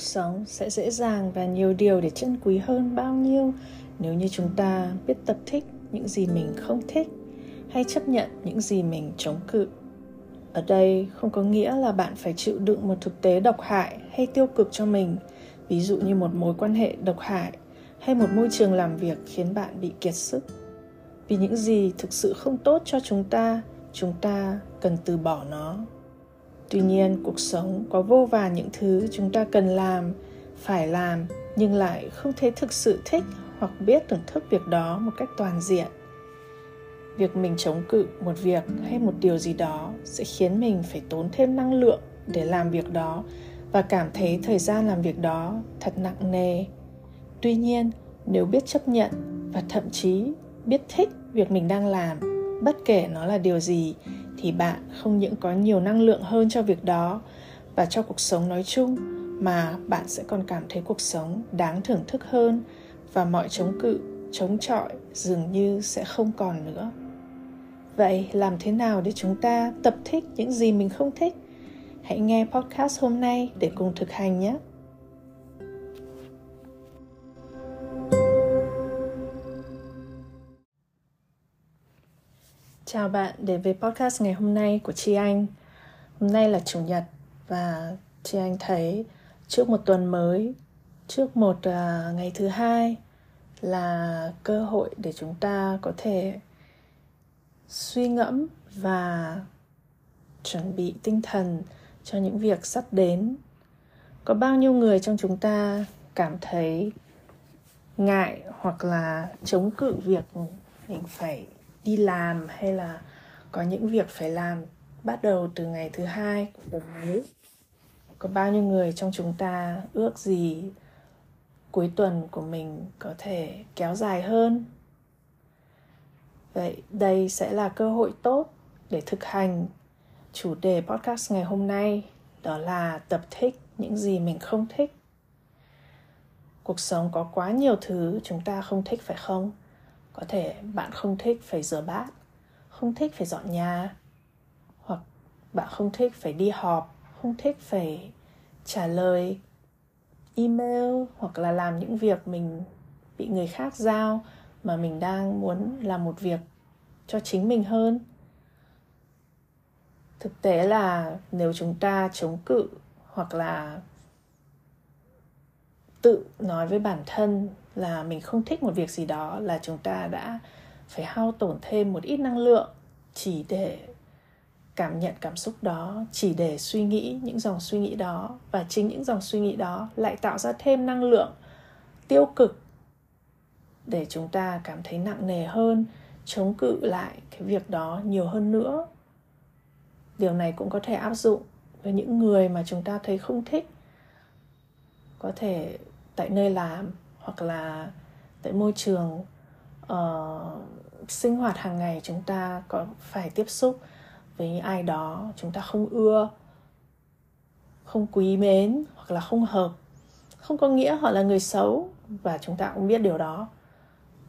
cuộc sống sẽ dễ dàng và nhiều điều để trân quý hơn bao nhiêu nếu như chúng ta biết tập thích những gì mình không thích hay chấp nhận những gì mình chống cự. Ở đây không có nghĩa là bạn phải chịu đựng một thực tế độc hại hay tiêu cực cho mình, ví dụ như một mối quan hệ độc hại hay một môi trường làm việc khiến bạn bị kiệt sức. Vì những gì thực sự không tốt cho chúng ta chúng ta cần từ bỏ nó tuy nhiên, cuộc sống có vô vàn những thứ chúng ta cần làm, phải làm, nhưng lại không thể thực sự thích hoặc biết thưởng thức việc đó một cách toàn diện. Việc mình chống cự một việc hay một điều gì đó sẽ khiến mình phải tốn thêm năng lượng để làm việc đó và cảm thấy thời gian làm việc đó thật nặng nề. Tuy nhiên, nếu biết chấp nhận và thậm chí biết thích việc mình đang làm bất kể nó là điều gì, thì bạn không những có nhiều năng lượng hơn cho việc đó và cho cuộc sống nói chung, mà bạn sẽ còn cảm thấy cuộc sống đáng thưởng thức hơn và mọi chống cự, chống chọi dường như sẽ không còn nữa. Vậy làm thế nào để chúng ta tập thích những gì mình không thích? Hãy nghe podcast hôm nay để cùng thực hành nhé! Chào bạn đến với podcast ngày hôm nay của Chi Anh. Hôm nay là chủ nhật và Chi Anh thấy trước một tuần mới, trước một uh, ngày thứ hai là cơ hội để chúng ta có thể suy ngẫm và chuẩn bị tinh thần cho những việc sắp đến. Có bao nhiêu người trong chúng ta cảm thấy ngại hoặc là chống cự việc mình phải đi làm hay là có những việc phải làm bắt đầu từ ngày thứ hai của tuần mới? Có bao nhiêu người trong chúng ta ước gì cuối tuần của mình có thể kéo dài hơn? Vậy đây sẽ là cơ hội tốt để thực hành chủ đề podcast ngày hôm nay, đó là tập thích những gì mình không thích. Cuộc sống có quá nhiều thứ chúng ta không thích phải không? Có thể bạn không thích phải rửa bát, không thích phải dọn nhà, hoặc bạn không thích phải đi họp, không thích phải trả lời email hoặc là làm những việc mình bị người khác giao mà mình đang muốn làm một việc cho chính mình hơn. Thực tế là nếu chúng ta chống cự hoặc là tự nói với bản thân là mình không thích một việc gì đó là chúng ta đã phải hao tổn thêm một ít năng lượng chỉ để cảm nhận cảm xúc đó, chỉ để suy nghĩ những dòng suy nghĩ đó và chính những dòng suy nghĩ đó lại tạo ra thêm năng lượng tiêu cực để chúng ta cảm thấy nặng nề hơn, chống cự lại cái việc đó nhiều hơn nữa. Điều này cũng có thể áp dụng với những người mà chúng ta thấy không thích. Có thể tại nơi làm hoặc là tại môi trường uh, sinh hoạt hàng ngày chúng ta có phải tiếp xúc với ai đó chúng ta không ưa không quý mến hoặc là không hợp không có nghĩa họ là người xấu và chúng ta cũng biết điều đó.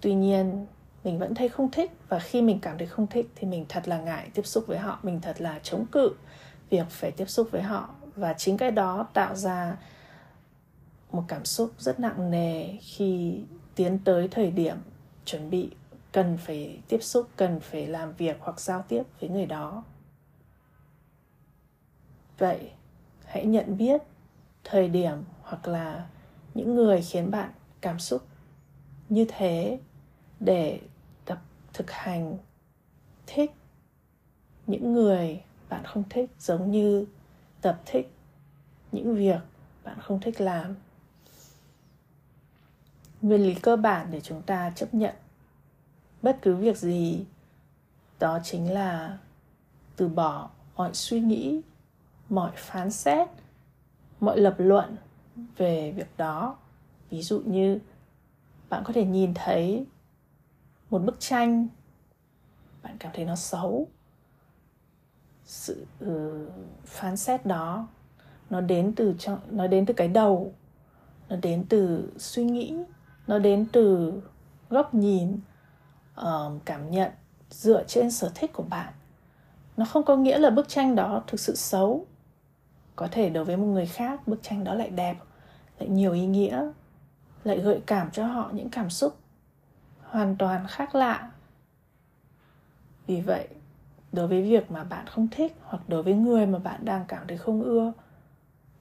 Tuy nhiên mình vẫn thấy không thích và khi mình cảm thấy không thích thì mình thật là ngại tiếp xúc với họ mình thật là chống cự việc phải tiếp xúc với họ. Và chính cái đó tạo ra một cảm xúc rất nặng nề khi tiến tới thời điểm chuẩn bị cần phải tiếp xúc, cần phải làm việc hoặc giao tiếp với người đó. Vậy, hãy nhận biết thời điểm hoặc là những người khiến bạn cảm xúc như thế để tập thực hành. Thích những người bạn không thích giống như tập thích những việc bạn không thích làm nguyên lý cơ bản để chúng ta chấp nhận bất cứ việc gì đó chính là từ bỏ mọi suy nghĩ mọi phán xét mọi lập luận về việc đó. Ví dụ như bạn có thể nhìn thấy một bức tranh bạn cảm thấy nó xấu. Sự uh, phán xét đó nó đến từ nó đến từ cái đầu nó đến từ suy nghĩ nó đến từ góc nhìn uh, cảm nhận dựa trên sở thích của bạn. Nó không có nghĩa là bức tranh đó thực sự xấu. Có thể đối với một người khác bức tranh đó lại đẹp lại nhiều ý nghĩa lại gợi cảm cho họ những cảm xúc hoàn toàn khác lạ. Vì vậy đối với việc mà bạn không thích hoặc đối với người mà bạn đang cảm thấy không ưa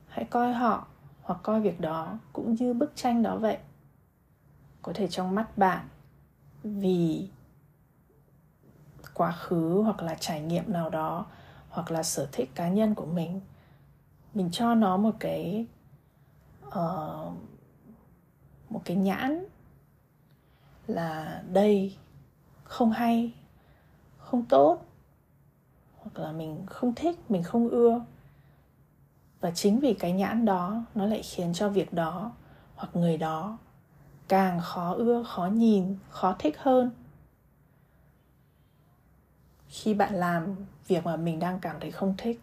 hãy coi họ hoặc coi việc đó cũng như bức tranh đó vậy có thể trong mắt bạn vì quá khứ hoặc là trải nghiệm nào đó hoặc là sở thích cá nhân của mình mình cho nó một cái uh, một cái nhãn là đây không hay không tốt hoặc là mình không thích mình không ưa. Và chính vì cái nhãn đó nó lại khiến cho việc đó hoặc người đó càng khó ưa, khó nhìn, khó thích hơn. Khi bạn làm việc mà mình đang cảm thấy không thích,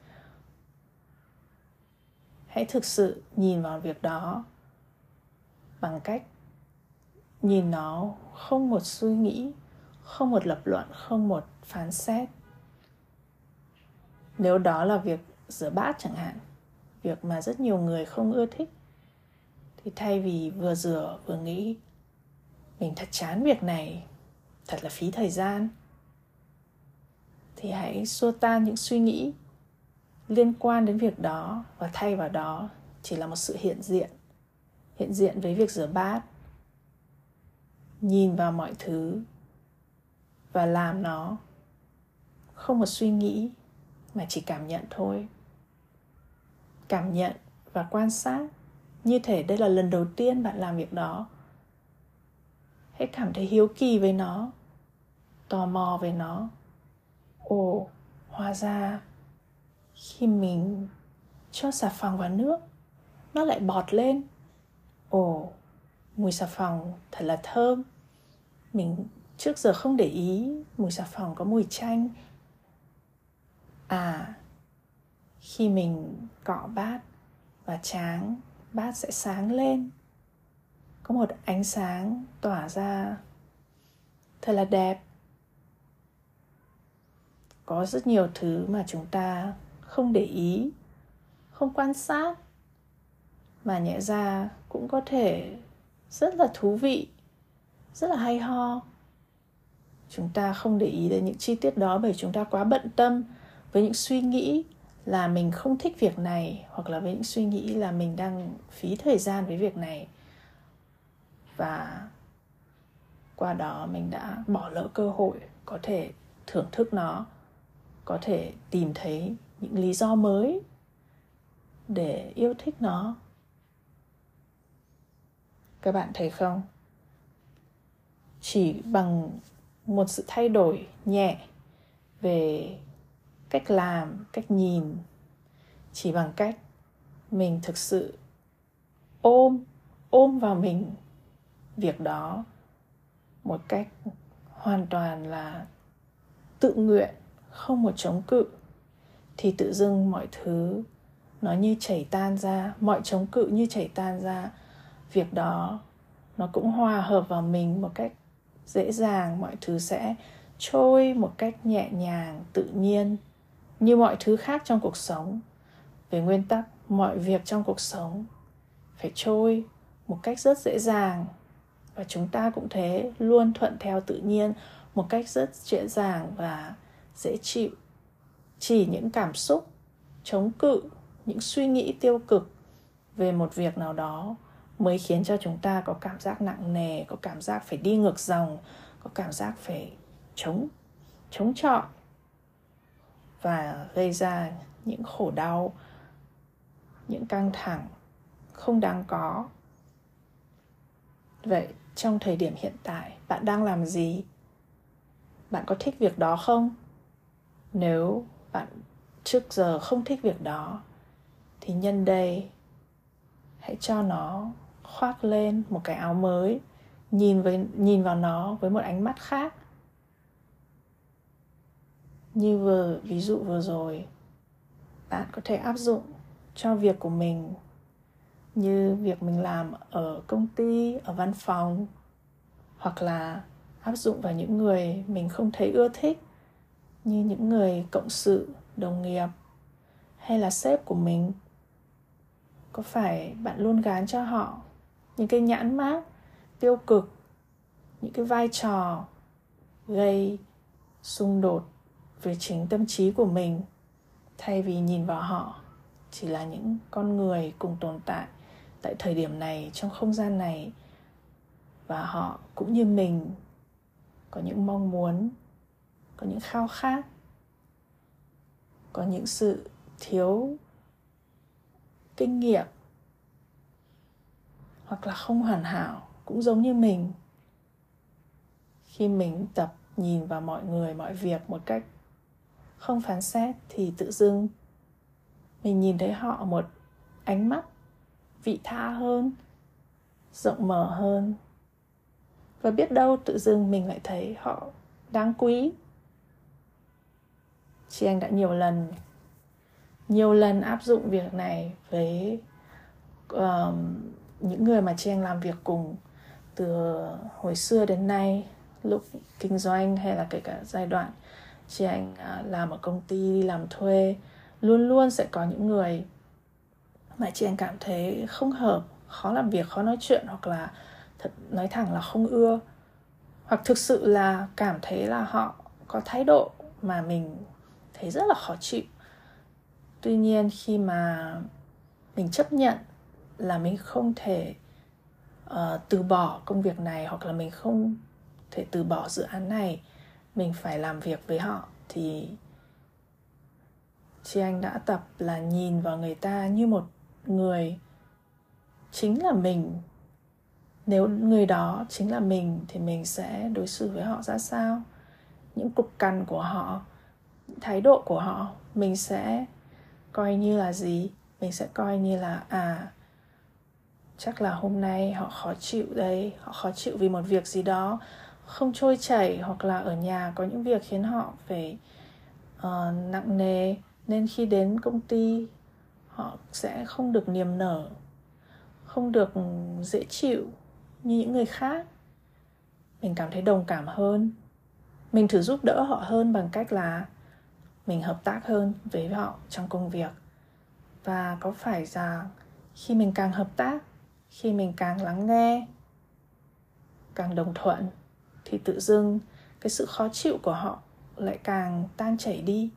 hãy thực sự nhìn vào việc đó bằng cách nhìn nó không một suy nghĩ, không một lập luận, không một phán xét. Nếu đó là việc rửa bát chẳng hạn, việc mà rất nhiều người không ưa thích thì thay vì vừa rửa vừa nghĩ, mình thật chán việc này, thật là phí thời gian, thì hãy xua tan những suy nghĩ liên quan đến việc đó và thay vào đó chỉ là một sự hiện diện hiện diện với việc rửa bát, nhìn vào mọi thứ và làm nó. Không một suy nghĩ, mà chỉ cảm nhận thôi. Cảm nhận và quan sát như thể đây là lần đầu tiên bạn làm việc đó. Hãy cảm thấy hiếu kỳ với nó, tò mò về nó. Ồ, hóa ra khi mình cho xà phòng vào nước, nó lại bọt lên. Ồ, mùi xà phòng thật là thơm. Mình trước giờ không để ý mùi xà phòng có mùi chanh. À khi mình cọ bát và tráng bát sẽ sáng lên. Có một ánh sáng tỏa ra. Thật là đẹp. Có rất nhiều thứ mà chúng ta không để ý, không quan sát. Mà nhẹ ra cũng có thể rất là thú vị, rất là hay ho. Chúng ta không để ý đến những chi tiết đó bởi chúng ta quá bận tâm với những suy nghĩ là mình không thích việc này, hoặc là với những suy nghĩ là mình đang phí thời gian với việc này. Và qua đó mình đã bỏ lỡ cơ hội có thể thưởng thức nó, có thể tìm thấy những lý do mới để yêu thích nó. Các bạn thấy không? Chỉ bằng một sự thay đổi nhẹ về cách làm, cách nhìn, chỉ bằng cách mình thực sự ôm ôm vào mình việc đó một cách hoàn toàn là tự nguyện, không một chống cự, thì tự dưng mọi thứ nó như chảy tan ra, mọi chống cự như chảy tan ra, việc đó nó cũng hòa hợp vào mình một cách dễ dàng, mọi thứ sẽ trôi một cách nhẹ nhàng, tự nhiên như mọi thứ khác trong cuộc sống. Về nguyên tắc, mọi việc trong cuộc sống phải trôi một cách rất dễ dàng. Và chúng ta cũng thế, luôn thuận theo tự nhiên một cách rất dễ dàng và dễ chịu. Chỉ những cảm xúc, chống cự, những suy nghĩ tiêu cực về một việc nào đó mới khiến cho chúng ta có cảm giác nặng nề, có cảm giác phải đi ngược dòng, có cảm giác phải chống chống chọi và gây ra những khổ đau, những căng thẳng không đáng có. Vậy trong thời điểm hiện tại, bạn đang làm gì? Bạn có thích việc đó không? Nếu bạn trước giờ không thích việc đó, thì nhân đây hãy cho nó khoác lên một cái áo mới, nhìn với, nhìn vào nó với một ánh mắt khác như vừa, ví dụ vừa rồi, bạn có thể áp dụng cho việc của mình như việc mình làm ở công ty, ở văn phòng, hoặc là áp dụng vào những người mình không thấy ưa thích, như những người cộng sự, đồng nghiệp, hay là sếp của mình. Có phải bạn luôn gán cho họ những cái nhãn mát tiêu cực, những cái vai trò gây xung đột về chính tâm trí của mình, thay vì nhìn vào họ, chỉ là những con người cùng tồn tại tại thời điểm này, trong không gian này. Và họ cũng như mình, có những mong muốn, có những khao khát, có những sự thiếu kinh nghiệm, hoặc là không hoàn hảo, cũng giống như mình. Khi mình tập nhìn vào mọi người, mọi việc một cách không phán xét thì tự dưng mình nhìn thấy họ một ánh mắt vị tha hơn rộng mở hơn. Và biết đâu tự dưng mình lại thấy họ đáng quý. Chị anh đã nhiều lần nhiều lần áp dụng việc này với um, những người mà chị anh làm việc cùng từ hồi xưa đến nay lúc kinh doanh hay là kể cả giai đoạn chị anh à, làm ở công ty đi làm thuê luôn luôn sẽ có những người mà chị anh cảm thấy không hợp khó làm việc khó nói chuyện hoặc là thật nói thẳng là không ưa. Hoặc thực sự là cảm thấy là họ có thái độ mà mình thấy rất là khó chịu. Tuy nhiên khi mà mình chấp nhận là mình không thể uh, từ bỏ công việc này hoặc là mình không thể từ bỏ dự án này mình phải làm việc với họ thì chị anh đã tập là nhìn vào người ta như một người chính là mình. Nếu người đó chính là mình thì mình sẽ đối xử với họ ra sao? Những cục cằn của họ thái độ của họ, mình sẽ coi như là gì? Mình sẽ coi như là à chắc là hôm nay họ khó chịu đây, họ khó chịu vì một việc gì đó không trôi chảy hoặc là ở nhà có những việc khiến họ phải uh, nặng nề nên khi đến công ty họ sẽ không được niềm nở không được dễ chịu như những người khác. Mình cảm thấy đồng cảm hơn. Mình thử giúp đỡ họ hơn bằng cách là mình hợp tác hơn với họ trong công việc. Và có phải rằng khi mình càng hợp tác khi mình càng lắng nghe càng đồng thuận thì tự dưng cái sự khó chịu của họ lại càng tan chảy đi.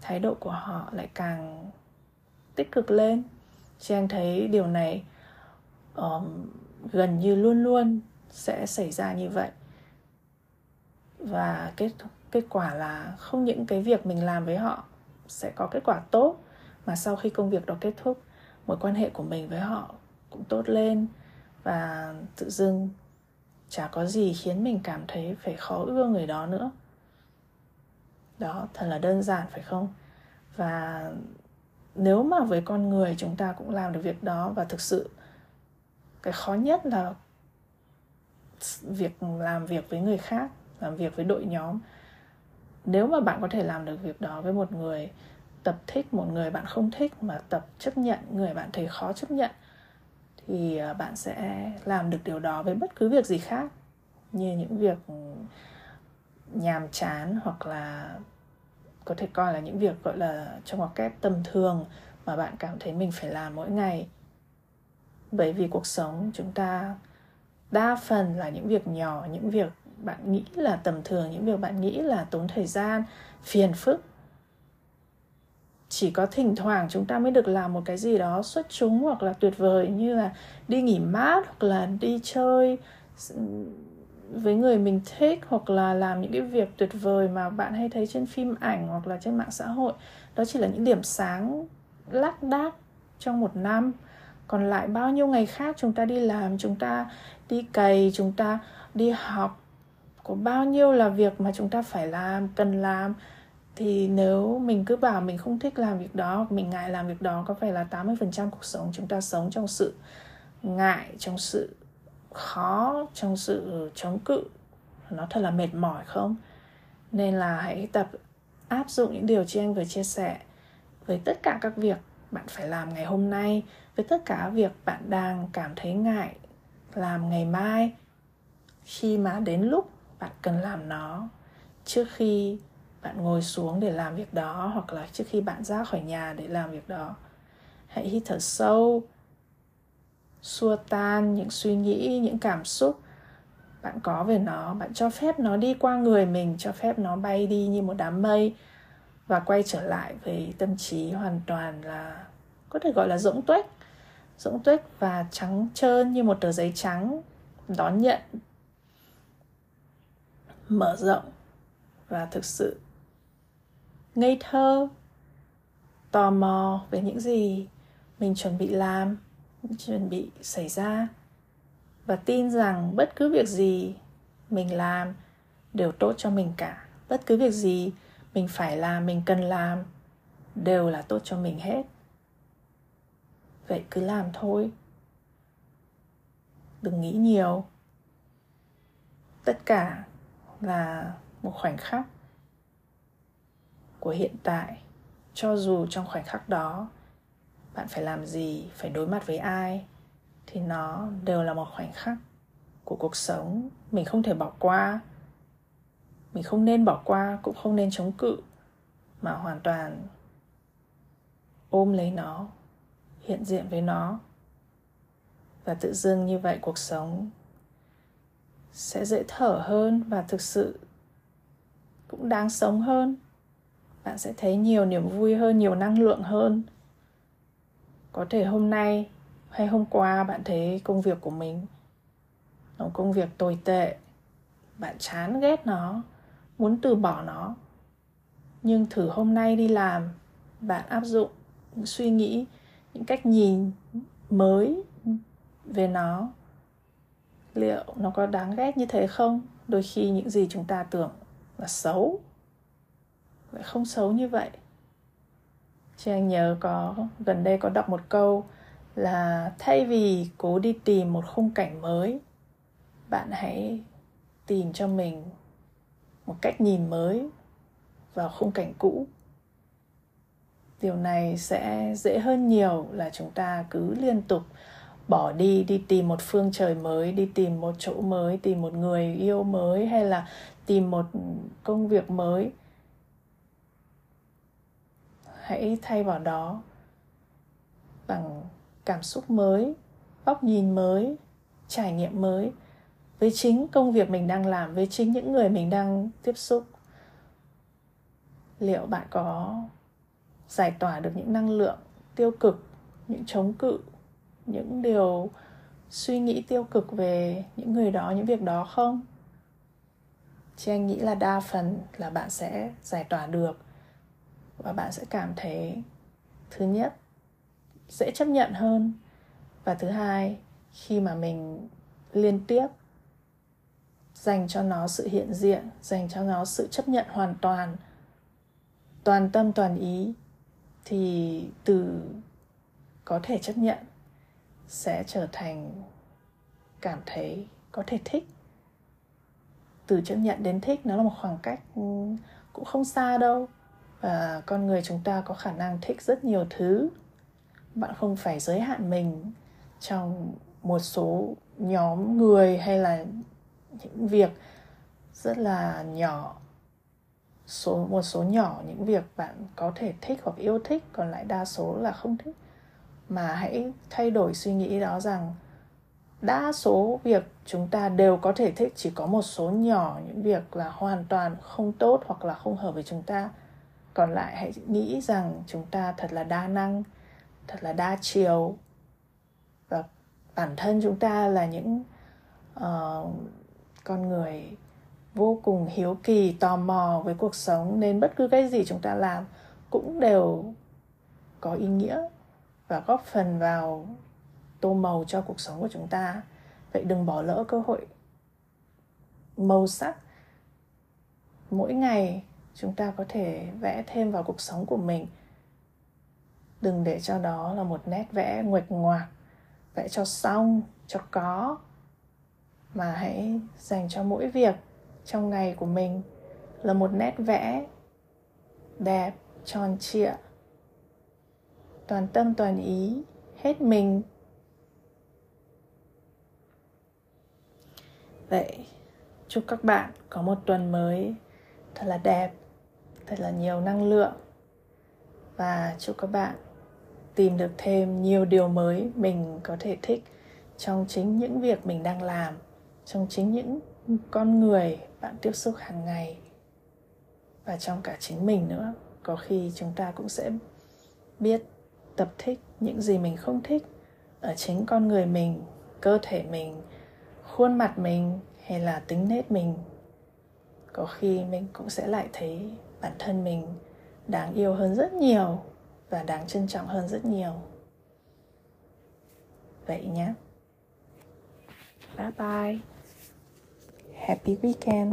Thái độ của họ lại càng tích cực lên. Chị anh thấy điều này um, gần như luôn luôn sẽ xảy ra như vậy. Và kết kết quả là không những cái việc mình làm với họ sẽ có kết quả tốt mà sau khi công việc đó kết thúc mối quan hệ của mình với họ cũng tốt lên. Và tự dưng chả có gì khiến mình cảm thấy phải khó ưa người đó nữa. Đó, thật là đơn giản, phải không? Và nếu mà với con người chúng ta cũng làm được việc đó và thực sự cái khó nhất là việc làm việc với người khác, làm việc với đội nhóm. Nếu mà bạn có thể làm được việc đó với một người, tập thích một người bạn không thích mà tập chấp nhận người bạn thấy khó chấp nhận thì à, bạn sẽ làm được điều đó với bất cứ việc gì khác, như những việc nhàm chán hoặc là có thể coi là những việc, gọi là, trong ngoặc kép tầm thường mà bạn cảm thấy mình phải làm mỗi ngày. Bởi vì cuộc sống chúng ta đa phần là những việc nhỏ, những việc bạn nghĩ là tầm thường, những việc bạn nghĩ là tốn thời gian, phiền phức chỉ có thỉnh thoảng chúng ta mới được làm một cái gì đó xuất chúng hoặc là tuyệt vời như là đi nghỉ mát hoặc là đi chơi với người mình thích hoặc là làm những cái việc tuyệt vời mà bạn hay thấy trên phim ảnh hoặc là trên mạng xã hội. Đó chỉ là những điểm sáng lác đác trong một năm. Còn lại bao nhiêu ngày khác chúng ta đi làm, chúng ta đi cày, chúng ta đi học, có bao nhiêu là việc mà chúng ta phải làm, cần làm thì nếu mình cứ bảo mình không thích làm việc đó mình ngại làm việc đó, có phải là 80% cuộc sống chúng ta sống trong sự ngại, trong sự khó, trong sự chống cự, nó thật là mệt mỏi không? Nên là hãy tập áp dụng những điều chị anh vừa chia sẻ với tất cả các việc bạn phải làm ngày hôm nay, với tất cả việc bạn đang cảm thấy ngại làm ngày mai khi mà đến lúc bạn cần làm nó. Trước khi bạn ngồi xuống để làm việc đó, hoặc là trước khi bạn ra khỏi nhà để làm việc đó. Hãy hít thở sâu, xua tan những suy nghĩ, những cảm xúc bạn có về nó. Bạn cho phép nó đi qua người mình, cho phép nó bay đi như một đám mây và quay trở lại với tâm trí hoàn toàn là, có thể gọi là rỗng tuếch. Rỗng tuếch và trắng trơn như một tờ giấy trắng, đón nhận, mở rộng và thực sự ngây thơ, tò mò về những gì mình chuẩn bị làm, chuẩn bị xảy ra và tin rằng bất cứ việc gì mình làm đều tốt cho mình cả. Bất cứ việc gì mình phải làm, mình cần làm đều là tốt cho mình hết. Vậy cứ làm thôi. Đừng nghĩ nhiều. Tất cả là một khoảnh khắc của hiện tại, cho dù trong khoảnh khắc đó, bạn phải làm gì, phải đối mặt với ai, thì nó đều là một khoảnh khắc của cuộc sống mình không thể bỏ qua. Mình không nên bỏ qua, cũng không nên chống cự, mà hoàn toàn ôm lấy nó, hiện diện với nó. Và tự dưng như vậy cuộc sống sẽ dễ thở hơn và thực sự cũng đáng sống hơn bạn sẽ thấy nhiều niềm vui hơn, nhiều năng lượng hơn. Có thể hôm nay hay hôm qua bạn thấy công việc của mình nó công việc tồi tệ. Bạn chán ghét nó, muốn từ bỏ nó. Nhưng thử hôm nay đi làm, bạn áp dụng những suy nghĩ những cách nhìn mới về nó. Liệu nó có đáng ghét như thế không? Đôi khi những gì chúng ta tưởng là xấu lại không xấu như vậy. Chị anh nhớ có, gần đây có đọc một câu là thay vì cố đi tìm một khung cảnh mới, bạn hãy tìm cho mình một cách nhìn mới vào khung cảnh cũ. Điều này sẽ dễ hơn nhiều là chúng ta cứ liên tục bỏ đi đi tìm một phương trời mới, đi tìm một chỗ mới, tìm một người yêu mới hay là tìm một công việc mới hãy thay vào đó bằng cảm xúc mới, góc nhìn mới, trải nghiệm mới với chính công việc mình đang làm, với chính những người mình đang tiếp xúc. Liệu bạn có giải tỏa được những năng lượng tiêu cực, những chống cự, những điều suy nghĩ tiêu cực về những người đó, những việc đó không? Chị anh nghĩ là đa phần là bạn sẽ giải tỏa được và bạn sẽ cảm thấy thứ nhất, dễ chấp nhận hơn. Và thứ hai, khi mà mình liên tiếp dành cho nó sự hiện diện, dành cho nó sự chấp nhận hoàn toàn toàn tâm, toàn ý, thì từ có thể chấp nhận sẽ trở thành cảm thấy có thể thích. Từ chấp nhận đến thích, nó là một khoảng cách ừ, cũng không xa đâu và con người chúng ta có khả năng thích rất nhiều thứ. Bạn không phải giới hạn mình trong một số nhóm người hay là những việc rất là nhỏ. Số, một số nhỏ, những việc bạn có thể thích hoặc yêu thích, còn lại đa số là không thích. Mà hãy thay đổi suy nghĩ đó rằng đa số việc chúng ta đều có thể thích, chỉ có một số nhỏ, những việc là hoàn toàn không tốt hoặc là không hợp với chúng ta còn lại hãy nghĩ rằng chúng ta thật là đa năng thật là đa chiều. Và bản thân chúng ta là những uh, con người vô cùng hiếu kỳ tò mò với cuộc sống. Nên bất cứ cái gì chúng ta làm cũng đều có ý nghĩa và góp phần vào tô màu cho cuộc sống của chúng ta. Vậy đừng bỏ lỡ cơ hội màu sắc. Mỗi ngày chúng ta có thể vẽ thêm vào cuộc sống của mình. Đừng để cho đó là một nét vẽ nguệch ngoạc, vẽ cho xong, cho có, mà hãy dành cho mỗi việc trong ngày của mình là một nét vẽ đẹp, tròn trịa. Toàn tâm toàn ý, hết mình. Vậy, chúc các bạn có một tuần mới thật là đẹp thật là nhiều năng lượng. Và chúc các bạn tìm được thêm nhiều điều mới mình có thể thích trong chính những việc mình đang làm, trong chính những con người, bạn tiếp xúc hàng ngày và trong cả chính mình nữa. Có khi chúng ta cũng sẽ biết tập thích những gì mình không thích ở chính con người mình, cơ thể mình, khuôn mặt mình hay là tính nết mình. Có khi mình cũng sẽ lại thấy bản thân mình đáng yêu hơn rất nhiều và đáng trân trọng hơn rất nhiều. Vậy nhé. Bye bye. Happy weekend.